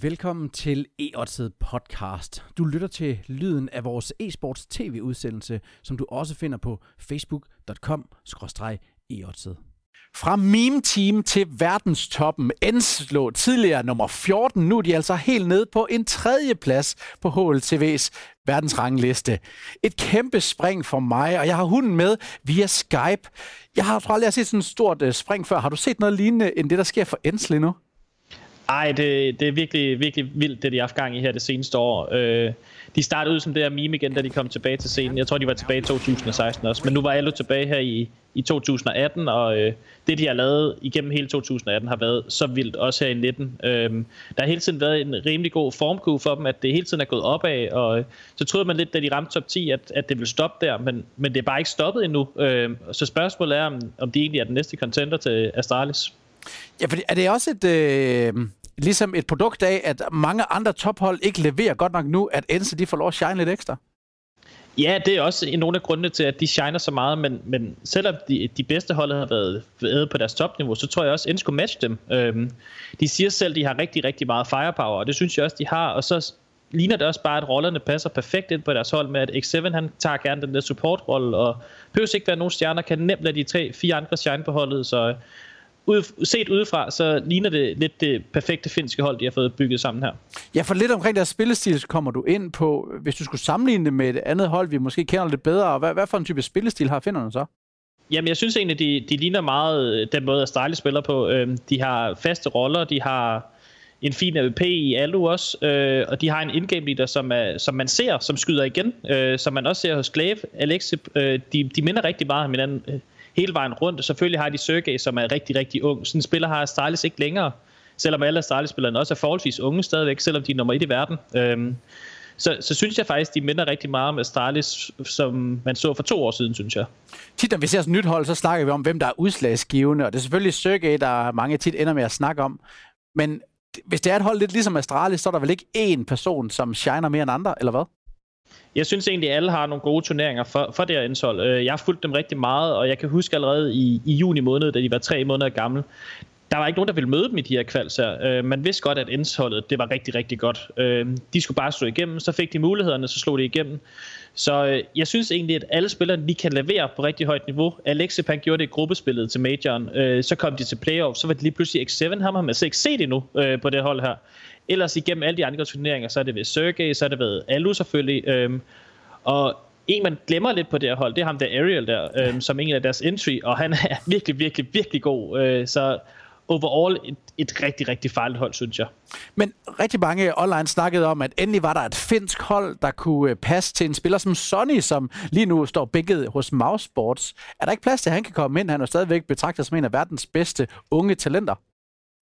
Velkommen til e podcast. Du lytter til lyden af vores e-sports tv-udsendelse, som du også finder på facebook.com e fra meme-team til verdenstoppen. Enslo tidligere nummer 14. Nu er de altså helt nede på en tredje plads på HLTV's verdensrangliste. Et kæmpe spring for mig, og jeg har hunden med via Skype. Jeg har aldrig set sådan et stort øh, spring før. Har du set noget lignende end det, der sker for Enslo nu? Ej, det, det er virkelig, virkelig vildt, det de har haft gang i her det seneste år. Øh, de startede ud som det her meme igen, da de kom tilbage til scenen. Jeg tror, de var tilbage i 2016 også. Men nu var alle tilbage her i, i 2018, og øh, det, de har lavet igennem hele 2018, har været så vildt, også her i 19. Øh, der har hele tiden været en rimelig god formkurve for dem, at det hele tiden er gået opad, og øh, så troede man lidt, da de ramte top 10, at, at det ville stoppe der, men, men det er bare ikke stoppet endnu. Øh, så spørgsmålet er, om, om de egentlig er den næste contender til Astralis. Ja, for er det også et... Øh ligesom et produkt af, at mange andre tophold ikke leverer godt nok nu, at Ense de får lov at shine lidt ekstra? Ja, det er også en af grundene til, at de shiner så meget, men, men selvom de, de bedste hold har været, været på deres topniveau, så tror jeg også, at Ense kunne matche dem. Øhm, de siger selv, at de har rigtig, rigtig meget firepower, og det synes jeg også, de har, og så ligner det også bare, at rollerne passer perfekt ind på deres hold med, at X7 han tager gerne den der supportrolle, og behøver ikke være nogen stjerner, kan nemt lade de tre, fire andre shine på holdet, så ud, set udefra, så ligner det lidt det perfekte finske hold, de har fået bygget sammen her. Ja, for lidt omkring deres spillestil kommer du ind på, hvis du skulle sammenligne det med et andet hold, vi måske kender lidt bedre, hvad, hvad for en type spillestil har finderne så? Jamen, jeg synes egentlig, de, de ligner meget øh, den måde, at Style spiller på. Øhm, de har faste roller, de har en fin AVP i Alu også, øh, og de har en indgame leader, som, er, som man ser, som skyder igen, øh, som man også ser hos Glaive. Alexi, øh, de, de minder rigtig meget om hinanden. Hele vejen rundt. Selvfølgelig har de Sergej, som er rigtig, rigtig ung. Sådan en spiller har Astralis ikke længere, selvom alle Astralis-spillerne også er forholdsvis unge stadigvæk, selvom de er nummer et i verden. Øhm, så, så synes jeg faktisk, de minder rigtig meget om Astralis, som man så for to år siden, synes jeg. Tit når vi ser sådan et nyt hold, så snakker vi om, hvem der er udslagsgivende, og det er selvfølgelig Sergej, der mange tit ender med at snakke om. Men hvis det er et hold lidt ligesom Astralis, så er der vel ikke én person, som shiner mere end andre, eller hvad? Jeg synes egentlig, at alle har nogle gode turneringer for, for det her indhold. Øh, jeg har fulgt dem rigtig meget, og jeg kan huske allerede i, i juni måned, da de var tre måneder gamle, der var ikke nogen, der ville møde dem i de her kvalds her. Øh, man vidste godt, at indholdet det var rigtig, rigtig godt. Øh, de skulle bare slå igennem, så fik de mulighederne, så slog de igennem. Så øh, jeg synes egentlig, at alle spillere de kan levere på rigtig højt niveau. Alexi han gjorde det i gruppespillet til Majoren. Øh, så kom de til playoff, så var det lige pludselig X7. Ham har man altså ikke set endnu øh, på det hold her. Ellers igennem alle de andre turneringer, så er det ved Sergej, så er det ved Alu selvfølgelig. Øhm, og en, man glemmer lidt på det her hold, det er ham der Ariel der, øhm, som en af deres entry, og han er virkelig, virkelig, virkelig god. Øh, så overall et, et rigtig, rigtig farligt hold, synes jeg. Men rigtig mange online snakkede om, at endelig var der et finsk hold, der kunne øh, passe til en spiller som Sonny, som lige nu står bækket hos Mouse Sports. Er der ikke plads til, at han kan komme ind? Han er stadigvæk betragtet som en af verdens bedste unge talenter.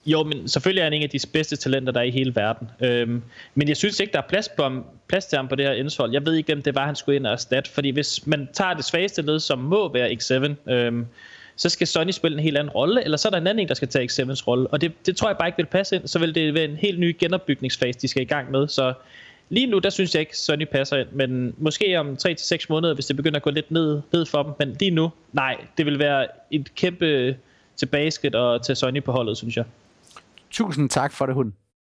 Jo, men selvfølgelig er han en af de bedste talenter, der er i hele verden. Øhm, men jeg synes ikke, der er plads, på, plads til ham på det her indshold. Jeg ved ikke, hvem det var, han skulle ind og erstatte. Fordi hvis man tager det svageste led, som må være X7, øhm, så skal Sonny spille en helt anden rolle, eller så er der en anden en, der skal tage X7's rolle. Og det, det tror jeg bare ikke vil passe ind. Så vil det være en helt ny genopbygningsfase, de skal i gang med. Så lige nu, der synes jeg ikke, Sonny passer ind. Men måske om 3-6 måneder, hvis det begynder at gå lidt ned, ned for dem. Men lige nu, nej, det vil være et kæmpe tilbageskridt at tage Sonny på holdet, synes jeg. Tusind tak for det, hun.